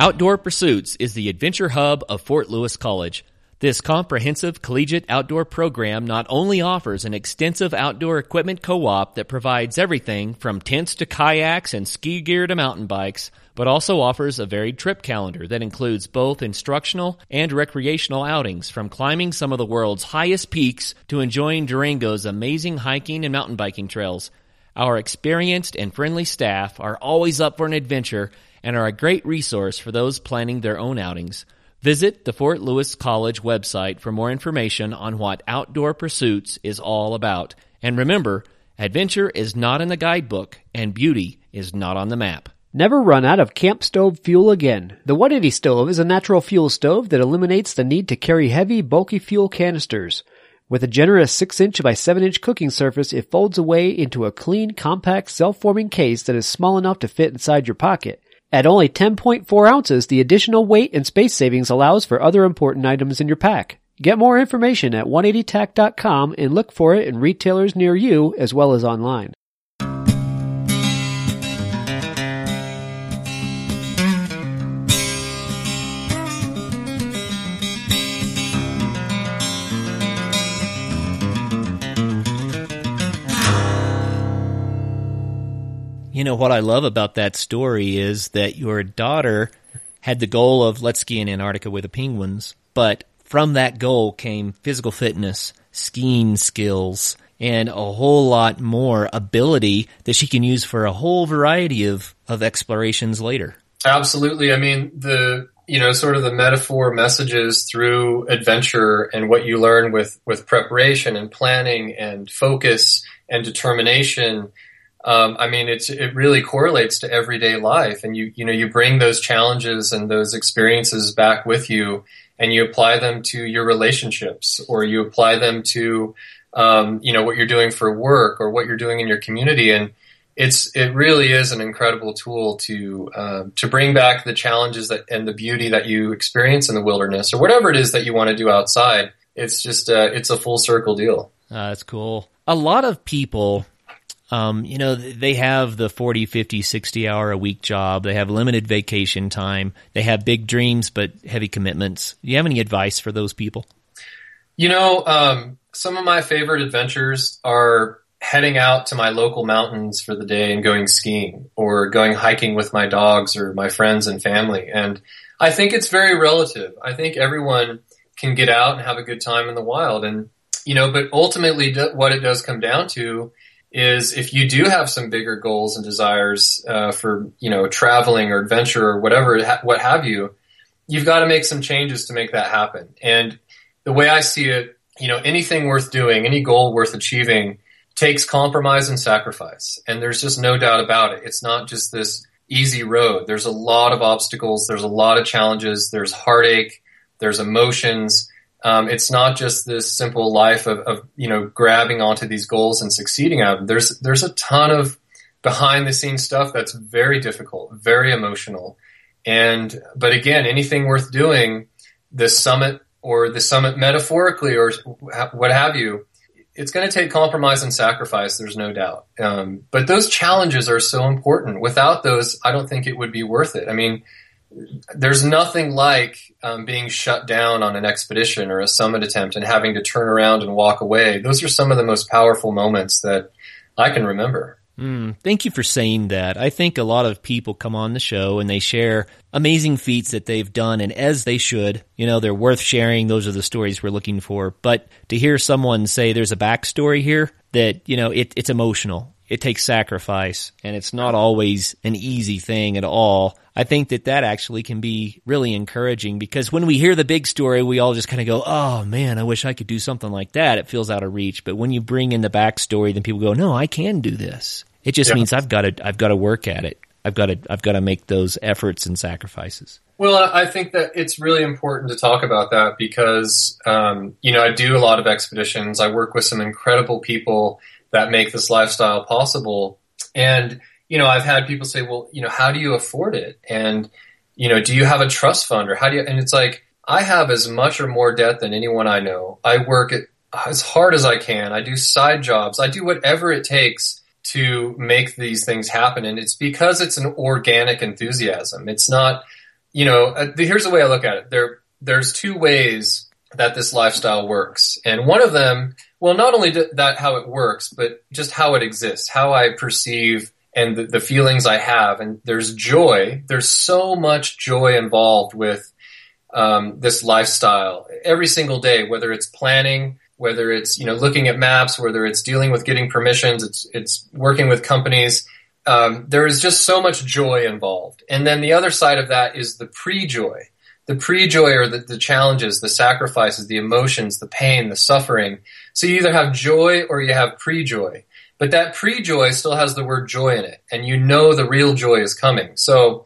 Outdoor Pursuits is the adventure hub of Fort Lewis College. This comprehensive collegiate outdoor program not only offers an extensive outdoor equipment co-op that provides everything from tents to kayaks and ski gear to mountain bikes, but also offers a varied trip calendar that includes both instructional and recreational outings from climbing some of the world's highest peaks to enjoying Durango's amazing hiking and mountain biking trails. Our experienced and friendly staff are always up for an adventure and are a great resource for those planning their own outings. Visit the Fort Lewis College website for more information on what Outdoor Pursuits is all about. And remember, adventure is not in the guidebook and beauty is not on the map. Never run out of camp stove fuel again. The 180 stove is a natural fuel stove that eliminates the need to carry heavy, bulky fuel canisters. With a generous 6 inch by 7 inch cooking surface, it folds away into a clean, compact, self-forming case that is small enough to fit inside your pocket. At only 10.4 ounces, the additional weight and space savings allows for other important items in your pack. Get more information at 180tac.com and look for it in retailers near you as well as online. You know, what I love about that story is that your daughter had the goal of let's ski in Antarctica with the penguins, but from that goal came physical fitness, skiing skills, and a whole lot more ability that she can use for a whole variety of, of explorations later. Absolutely. I mean, the, you know, sort of the metaphor messages through adventure and what you learn with, with preparation and planning and focus and determination um, I mean, it's it really correlates to everyday life, and you you know you bring those challenges and those experiences back with you, and you apply them to your relationships, or you apply them to um, you know what you're doing for work or what you're doing in your community, and it's it really is an incredible tool to um, to bring back the challenges that and the beauty that you experience in the wilderness or whatever it is that you want to do outside. It's just uh, it's a full circle deal. Uh, that's cool. A lot of people um, you know, they have the 40, 50, 60 hour a week job. They have limited vacation time. They have big dreams, but heavy commitments. Do you have any advice for those people? You know, um, some of my favorite adventures are heading out to my local mountains for the day and going skiing or going hiking with my dogs or my friends and family. And I think it's very relative. I think everyone can get out and have a good time in the wild. And, you know, but ultimately what it does come down to is if you do have some bigger goals and desires uh, for you know traveling or adventure or whatever what have you, you've got to make some changes to make that happen. And the way I see it, you know, anything worth doing, any goal worth achieving takes compromise and sacrifice. And there's just no doubt about it. It's not just this easy road. There's a lot of obstacles. There's a lot of challenges. There's heartache. There's emotions. Um, it's not just this simple life of, of, you know grabbing onto these goals and succeeding at them. There's there's a ton of behind the scenes stuff that's very difficult, very emotional, and but again, anything worth doing, the summit or the summit metaphorically or what have you, it's going to take compromise and sacrifice. There's no doubt. Um, but those challenges are so important. Without those, I don't think it would be worth it. I mean, there's nothing like um, being shut down on an expedition or a summit attempt and having to turn around and walk away. Those are some of the most powerful moments that I can remember. Mm, thank you for saying that. I think a lot of people come on the show and they share amazing feats that they've done, and as they should, you know, they're worth sharing. Those are the stories we're looking for. But to hear someone say there's a backstory here that, you know, it, it's emotional it takes sacrifice and it's not always an easy thing at all. I think that that actually can be really encouraging because when we hear the big story, we all just kind of go, Oh man, I wish I could do something like that. It feels out of reach. But when you bring in the backstory, then people go, no, I can do this. It just yeah. means I've got to, I've got to work at it. I've got to, I've got to make those efforts and sacrifices. Well, I think that it's really important to talk about that because, um, you know, I do a lot of expeditions. I work with some incredible people that make this lifestyle possible. And, you know, I've had people say, well, you know, how do you afford it? And, you know, do you have a trust fund or how do you, and it's like, I have as much or more debt than anyone I know. I work it as hard as I can. I do side jobs. I do whatever it takes to make these things happen. And it's because it's an organic enthusiasm. It's not, you know, uh, here's the way I look at it. There, there's two ways that this lifestyle works. And one of them well, not only that how it works, but just how it exists, how I perceive and the, the, feelings I have. And there's joy. There's so much joy involved with um, this lifestyle every single day, whether it's planning, whether it's you know looking at maps, whether it's dealing with getting permissions, it's it's working with companies. Um, there is just so much joy involved. And then the other side of that is the pre-joy the pre-joy or the, the, challenges, the sacrifices, the emotions, the pain, the suffering. So you either have joy or you have pre-joy. But that pre-joy still has the word joy in it, and you know the real joy is coming. So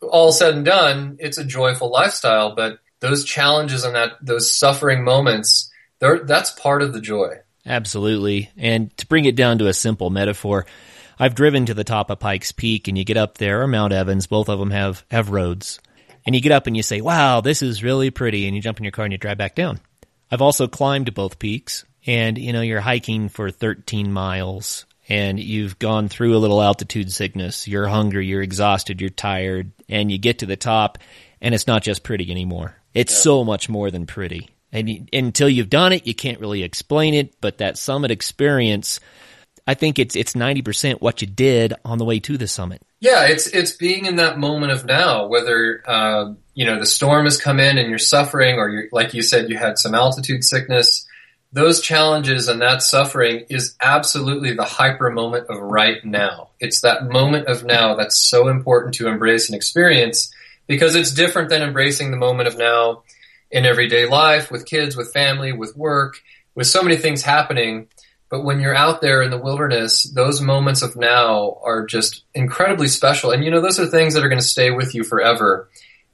all said and done, it's a joyful lifestyle, but those challenges and that those suffering moments, that's part of the joy. Absolutely. And to bring it down to a simple metaphor, I've driven to the top of Pikes Peak and you get up there or Mount Evans, both of them have, have roads and you get up and you say, wow, this is really pretty. And you jump in your car and you drive back down. I've also climbed both peaks and, you know, you're hiking for 13 miles and you've gone through a little altitude sickness. You're hungry, you're exhausted, you're tired, and you get to the top and it's not just pretty anymore. It's yeah. so much more than pretty. And you, until you've done it, you can't really explain it, but that summit experience, I think it's it's 90% what you did on the way to the summit. Yeah, it's it's being in that moment of now, whether uh, you know the storm has come in and you're suffering, or you're, like you said, you had some altitude sickness. Those challenges and that suffering is absolutely the hyper moment of right now. It's that moment of now that's so important to embrace and experience because it's different than embracing the moment of now in everyday life with kids, with family, with work, with so many things happening. But when you're out there in the wilderness, those moments of now are just incredibly special. And you know, those are things that are going to stay with you forever.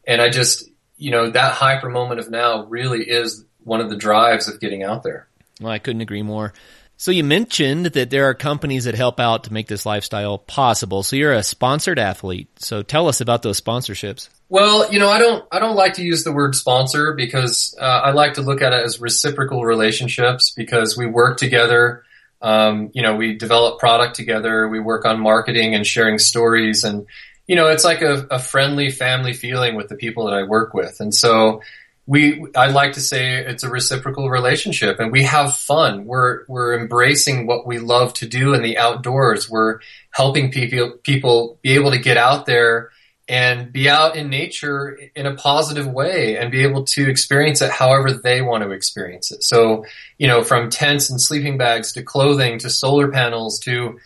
And I just, you know, that hyper moment of now really is one of the drives of getting out there. Well, I couldn't agree more. So you mentioned that there are companies that help out to make this lifestyle possible. So you're a sponsored athlete. So tell us about those sponsorships. Well, you know, I don't, I don't like to use the word sponsor because uh, I like to look at it as reciprocal relationships because we work together. Um, you know, we develop product together. We work on marketing and sharing stories, and you know, it's like a, a friendly family feeling with the people that I work with. And so, we, I like to say it's a reciprocal relationship, and we have fun. We're we're embracing what we love to do in the outdoors. We're helping people people be able to get out there and be out in nature in a positive way and be able to experience it however they want to experience it. So, you know, from tents and sleeping bags to clothing to solar panels to,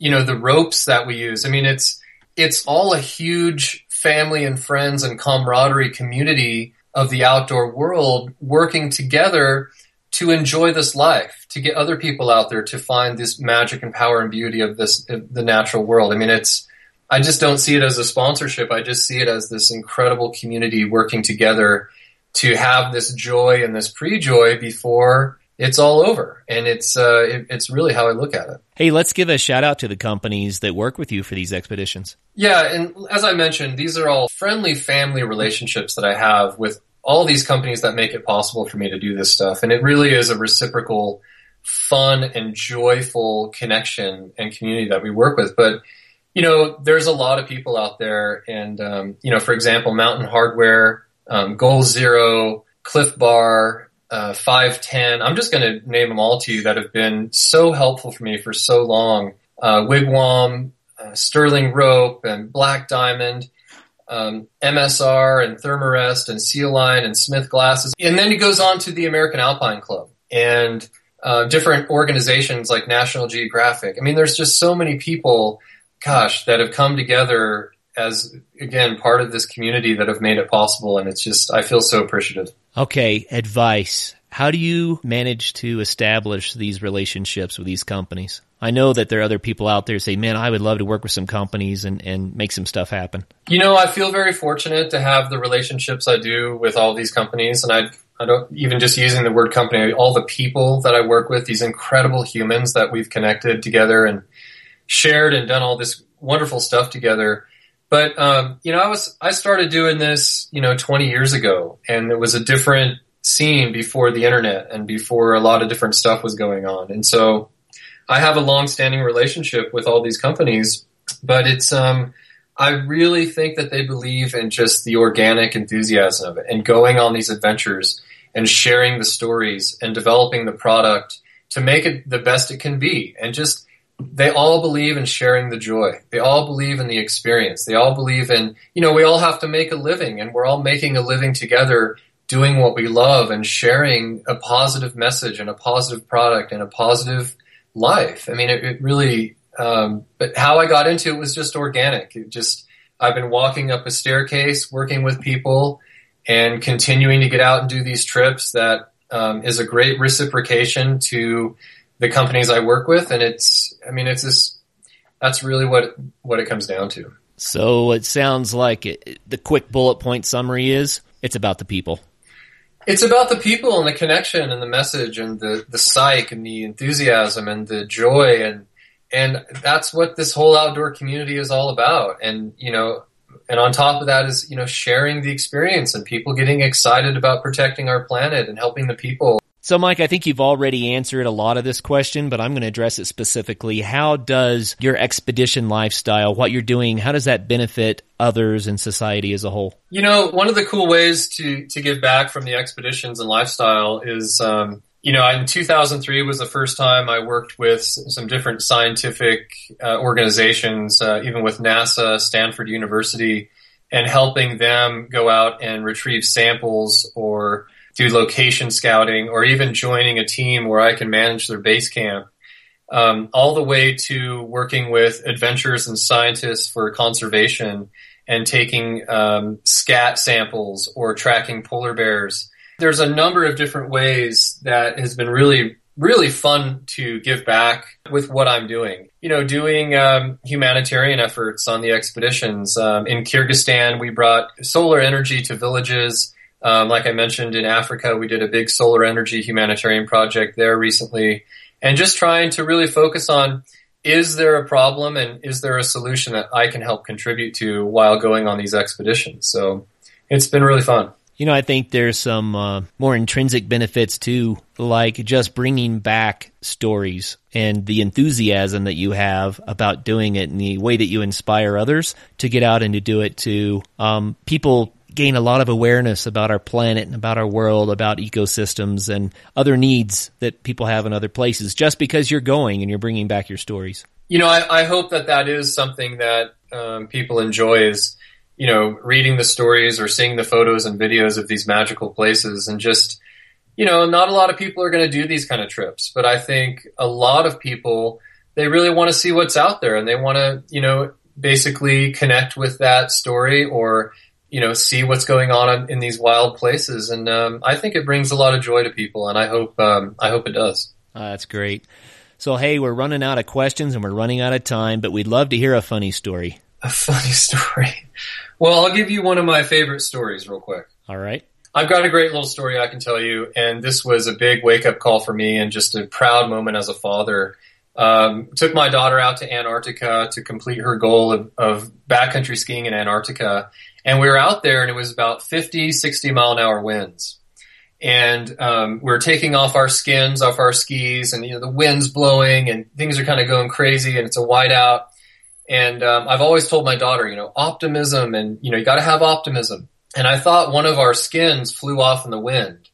you know, the ropes that we use. I mean, it's, it's all a huge family and friends and camaraderie community of the outdoor world working together to enjoy this life, to get other people out there to find this magic and power and beauty of this, the natural world. I mean, it's, I just don't see it as a sponsorship. I just see it as this incredible community working together to have this joy and this pre-joy before it's all over. And it's uh, it, it's really how I look at it. Hey, let's give a shout out to the companies that work with you for these expeditions. Yeah, and as I mentioned, these are all friendly family relationships that I have with all these companies that make it possible for me to do this stuff. And it really is a reciprocal, fun and joyful connection and community that we work with. But you know, there's a lot of people out there, and um, you know, for example, Mountain Hardwear, um, Goal Zero, Clif Bar, uh, 510. I'm just going to name them all to you that have been so helpful for me for so long. Uh, Wigwam, uh, Sterling Rope, and Black Diamond, um, MSR, and Thermarest, and Seal Line, and Smith Glasses. And then he goes on to the American Alpine Club and uh, different organizations like National Geographic. I mean, there's just so many people gosh, that have come together as again part of this community that have made it possible and it's just I feel so appreciative. Okay, advice. How do you manage to establish these relationships with these companies? I know that there are other people out there say, man, I would love to work with some companies and, and make some stuff happen. You know, I feel very fortunate to have the relationships I do with all these companies. And I, I don't even just using the word company, all the people that I work with, these incredible humans that we've connected together and shared and done all this wonderful stuff together. But um, you know, I was I started doing this, you know, 20 years ago, and it was a different scene before the internet and before a lot of different stuff was going on. And so, I have a long-standing relationship with all these companies, but it's um, I really think that they believe in just the organic enthusiasm of it and going on these adventures and sharing the stories and developing the product to make it the best it can be and just they all believe in sharing the joy. They all believe in the experience. They all believe in, you know, we all have to make a living and we're all making a living together doing what we love and sharing a positive message and a positive product and a positive life. I mean, it, it really, um, but how I got into it was just organic. It just, I've been walking up a staircase, working with people and continuing to get out and do these trips that um, is a great reciprocation to the companies I work with, and it's I mean it's this that's really what what it comes down to. So it sounds like it, the quick bullet point summary is it's about the people. It's about the people and the connection and the message and the the psych and the enthusiasm and the joy and and that's what this whole outdoor community is all about. And you know, and on top of that is you know sharing the experience and people getting excited about protecting our planet and helping the people so, Mike, I think you've already answered a lot of this question, but I'm going to address it specifically. How does your expedition lifestyle, what you're doing, how does that benefit others and society as a whole? You know, one of the cool ways to to give back from the expeditions and lifestyle is, um, you know, in 2003 was the first time I worked with some different scientific uh, organizations, uh, even with NASA, Stanford University, and helping them go out and retrieve samples or do location scouting or even joining a team where I can manage their base camp, um, all the way to working with adventurers and scientists for conservation and taking um, scat samples or tracking polar bears. There's a number of different ways that has been really really fun to give back with what I'm doing. You know, doing um, humanitarian efforts on the expeditions. Um, in Kyrgyzstan, we brought solar energy to villages um, like I mentioned in Africa, we did a big solar energy humanitarian project there recently, and just trying to really focus on is there a problem and is there a solution that I can help contribute to while going on these expeditions? So it's been really fun. You know, I think there's some uh, more intrinsic benefits too, like just bringing back stories and the enthusiasm that you have about doing it and the way that you inspire others to get out and to do it to um, people gain a lot of awareness about our planet and about our world, about ecosystems and other needs that people have in other places just because you're going and you're bringing back your stories. You know, I, I hope that that is something that um, people enjoy is, you know, reading the stories or seeing the photos and videos of these magical places and just, you know, not a lot of people are going to do these kind of trips, but I think a lot of people, they really want to see what's out there and they want to, you know, basically connect with that story or, you know, see what's going on in these wild places. And, um, I think it brings a lot of joy to people and I hope, um, I hope it does. Uh, that's great. So, hey, we're running out of questions and we're running out of time, but we'd love to hear a funny story. A funny story. Well, I'll give you one of my favorite stories real quick. All right. I've got a great little story I can tell you, and this was a big wake up call for me and just a proud moment as a father. Um, took my daughter out to Antarctica to complete her goal of, of backcountry skiing in Antarctica. And we were out there and it was about 50, 60 mile an hour winds. And um, we are taking off our skins off our skis and, you know, the wind's blowing and things are kind of going crazy and it's a whiteout. And um, I've always told my daughter, you know, optimism and, you know, you got to have optimism. And I thought one of our skins flew off in the wind.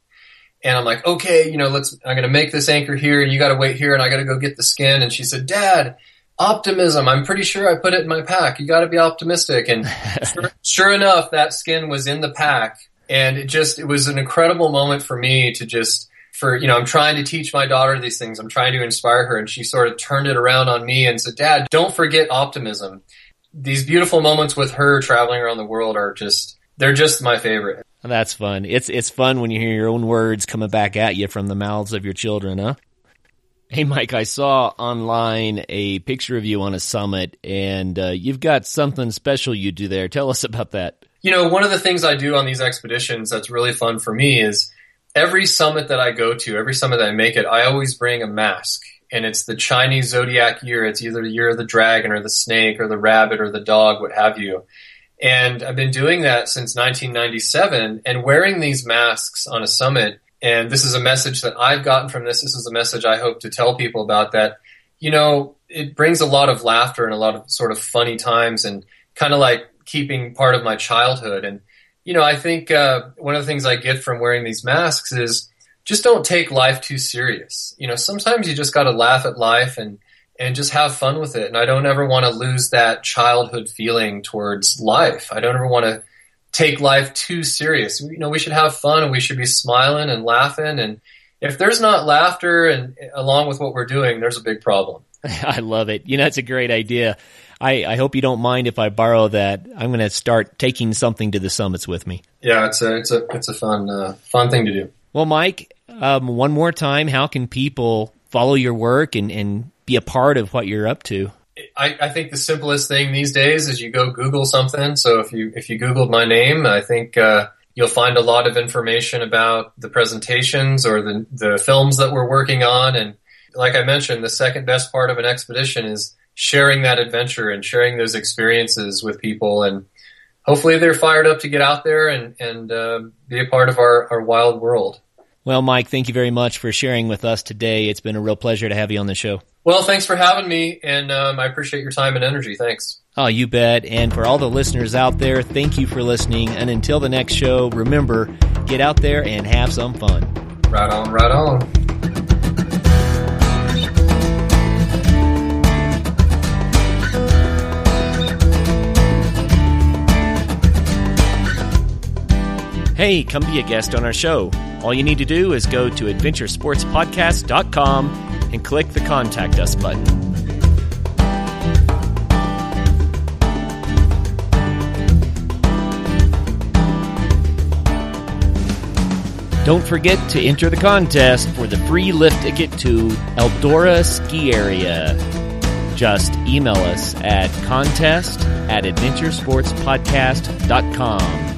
And I'm like, okay, you know, let's, I'm going to make this anchor here and you got to wait here and I got to go get the skin. And she said, dad, optimism. I'm pretty sure I put it in my pack. You got to be optimistic. And sure, sure enough, that skin was in the pack. And it just, it was an incredible moment for me to just, for, you know, I'm trying to teach my daughter these things. I'm trying to inspire her. And she sort of turned it around on me and said, dad, don't forget optimism. These beautiful moments with her traveling around the world are just, they're just my favorite. That's fun. It's it's fun when you hear your own words coming back at you from the mouths of your children, huh? Hey, Mike, I saw online a picture of you on a summit, and uh, you've got something special you do there. Tell us about that. You know, one of the things I do on these expeditions that's really fun for me is every summit that I go to, every summit that I make it, I always bring a mask. And it's the Chinese zodiac year. It's either the year of the dragon or the snake or the rabbit or the dog, what have you. And I've been doing that since 1997 and wearing these masks on a summit. And this is a message that I've gotten from this. This is a message I hope to tell people about that, you know, it brings a lot of laughter and a lot of sort of funny times and kind of like keeping part of my childhood. And, you know, I think, uh, one of the things I get from wearing these masks is just don't take life too serious. You know, sometimes you just got to laugh at life and, and just have fun with it. And I don't ever want to lose that childhood feeling towards life. I don't ever want to take life too serious. You know, we should have fun and we should be smiling and laughing. And if there's not laughter and along with what we're doing, there's a big problem. I love it. You know, it's a great idea. I, I hope you don't mind if I borrow that. I'm going to start taking something to the summits with me. Yeah, it's a it's a it's a fun uh, fun thing to do. Well, Mike, um, one more time, how can people follow your work and, and be a part of what you're up to? I, I, think the simplest thing these days is you go Google something. So if you if you Googled my name, I think uh, you'll find a lot of information about the presentations or the the films that we're working on. And like I mentioned, the second best part of an expedition is sharing that adventure and sharing those experiences with people. And hopefully, they're fired up to get out there and and uh, be a part of our our wild world. Well, Mike, thank you very much for sharing with us today. It's been a real pleasure to have you on the show. Well, thanks for having me, and um, I appreciate your time and energy. Thanks. Oh, you bet. And for all the listeners out there, thank you for listening. And until the next show, remember, get out there and have some fun. Right on, right on. Hey, come be a guest on our show. All you need to do is go to adventuresportspodcast.com and click the Contact Us button. Don't forget to enter the contest for the free lift ticket to Eldora Ski Area. Just email us at contest at adventuresportspodcast.com.